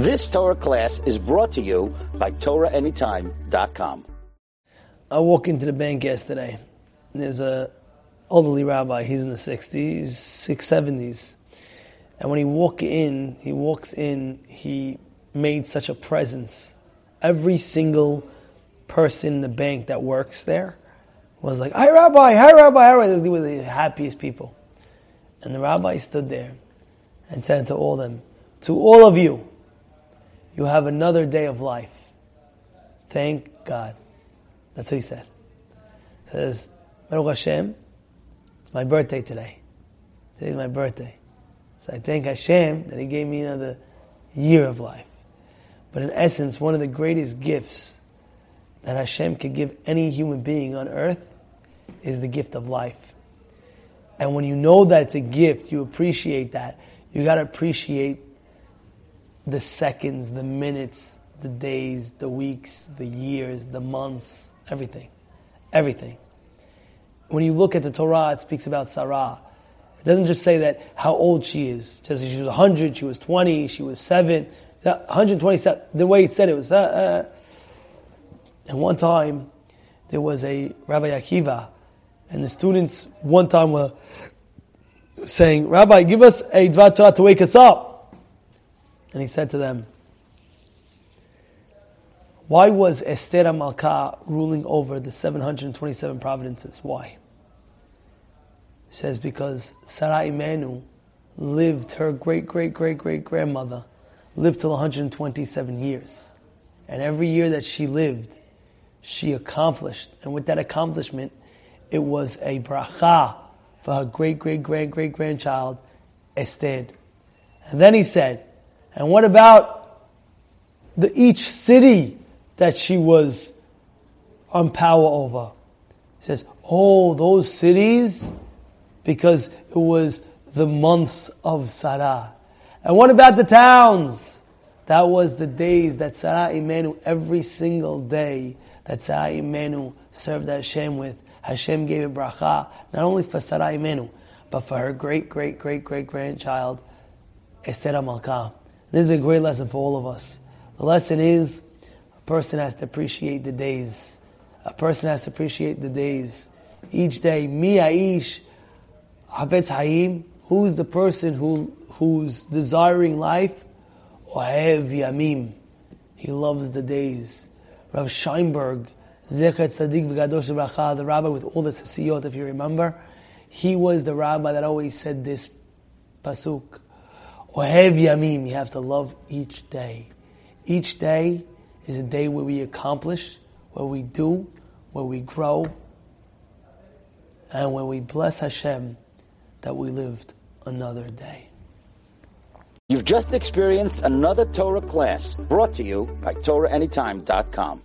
This Torah class is brought to you by TorahAnytime.com. I walk into the bank yesterday. There's a elderly rabbi. He's in the 60s, 670s. And when he walk in, he walks in, he made such a presence. Every single person in the bank that works there was like, Hi, Rabbi, hi, Rabbi, hi, Rabbi. They were the happiest people. And the rabbi stood there and said to all of them, To all of you, you have another day of life. Thank God. That's what he said. He says, Baruch Hashem, it's my birthday today. Today's my birthday. So I thank Hashem that He gave me another year of life. But in essence, one of the greatest gifts that Hashem could give any human being on earth is the gift of life. And when you know that it's a gift, you appreciate that. You got to appreciate the seconds, the minutes, the days, the weeks, the years, the months, everything. Everything. When you look at the Torah, it speaks about Sarah. It doesn't just say that how old she is. It says she was 100, she was 20, she was 7, 127. The way it said it was. Uh, uh. And one time, there was a Rabbi Akiva, and the students one time were saying, Rabbi, give us a Dvar Torah to wake us up. And he said to them, why was Esther Malka ruling over the 727 provinces? Why? He says because Sarah Imenu lived, her great great great great grandmother lived till 127 years. And every year that she lived, she accomplished. And with that accomplishment, it was a bracha for her great great great great grandchild, Esther. And then he said, and what about the, each city that she was on power over? He says, oh, those cities because it was the months of Sarah. And what about the towns? That was the days that Sarah Imenu, every single day that Sarah Imenu served Hashem with. Hashem gave a bracha, not only for Sarah Imenu, but for her great, great, great, great grandchild, Esther Malka. This is a great lesson for all of us. The lesson is a person has to appreciate the days. A person has to appreciate the days. Each day, mi aish, Havetz Hayim, who's the person who who's desiring life? Ohev Yamim. He loves the days. Rav Scheinberg, Zecher Tzadik V'Gadosh Bracha, the rabbi with all the sasiyot, if you remember, he was the rabbi that always said this pasuk. Ohev Yamim, you have to love each day. Each day is a day where we accomplish, where we do, where we grow, and when we bless Hashem that we lived another day. You've just experienced another Torah class brought to you by TorahAnytime.com.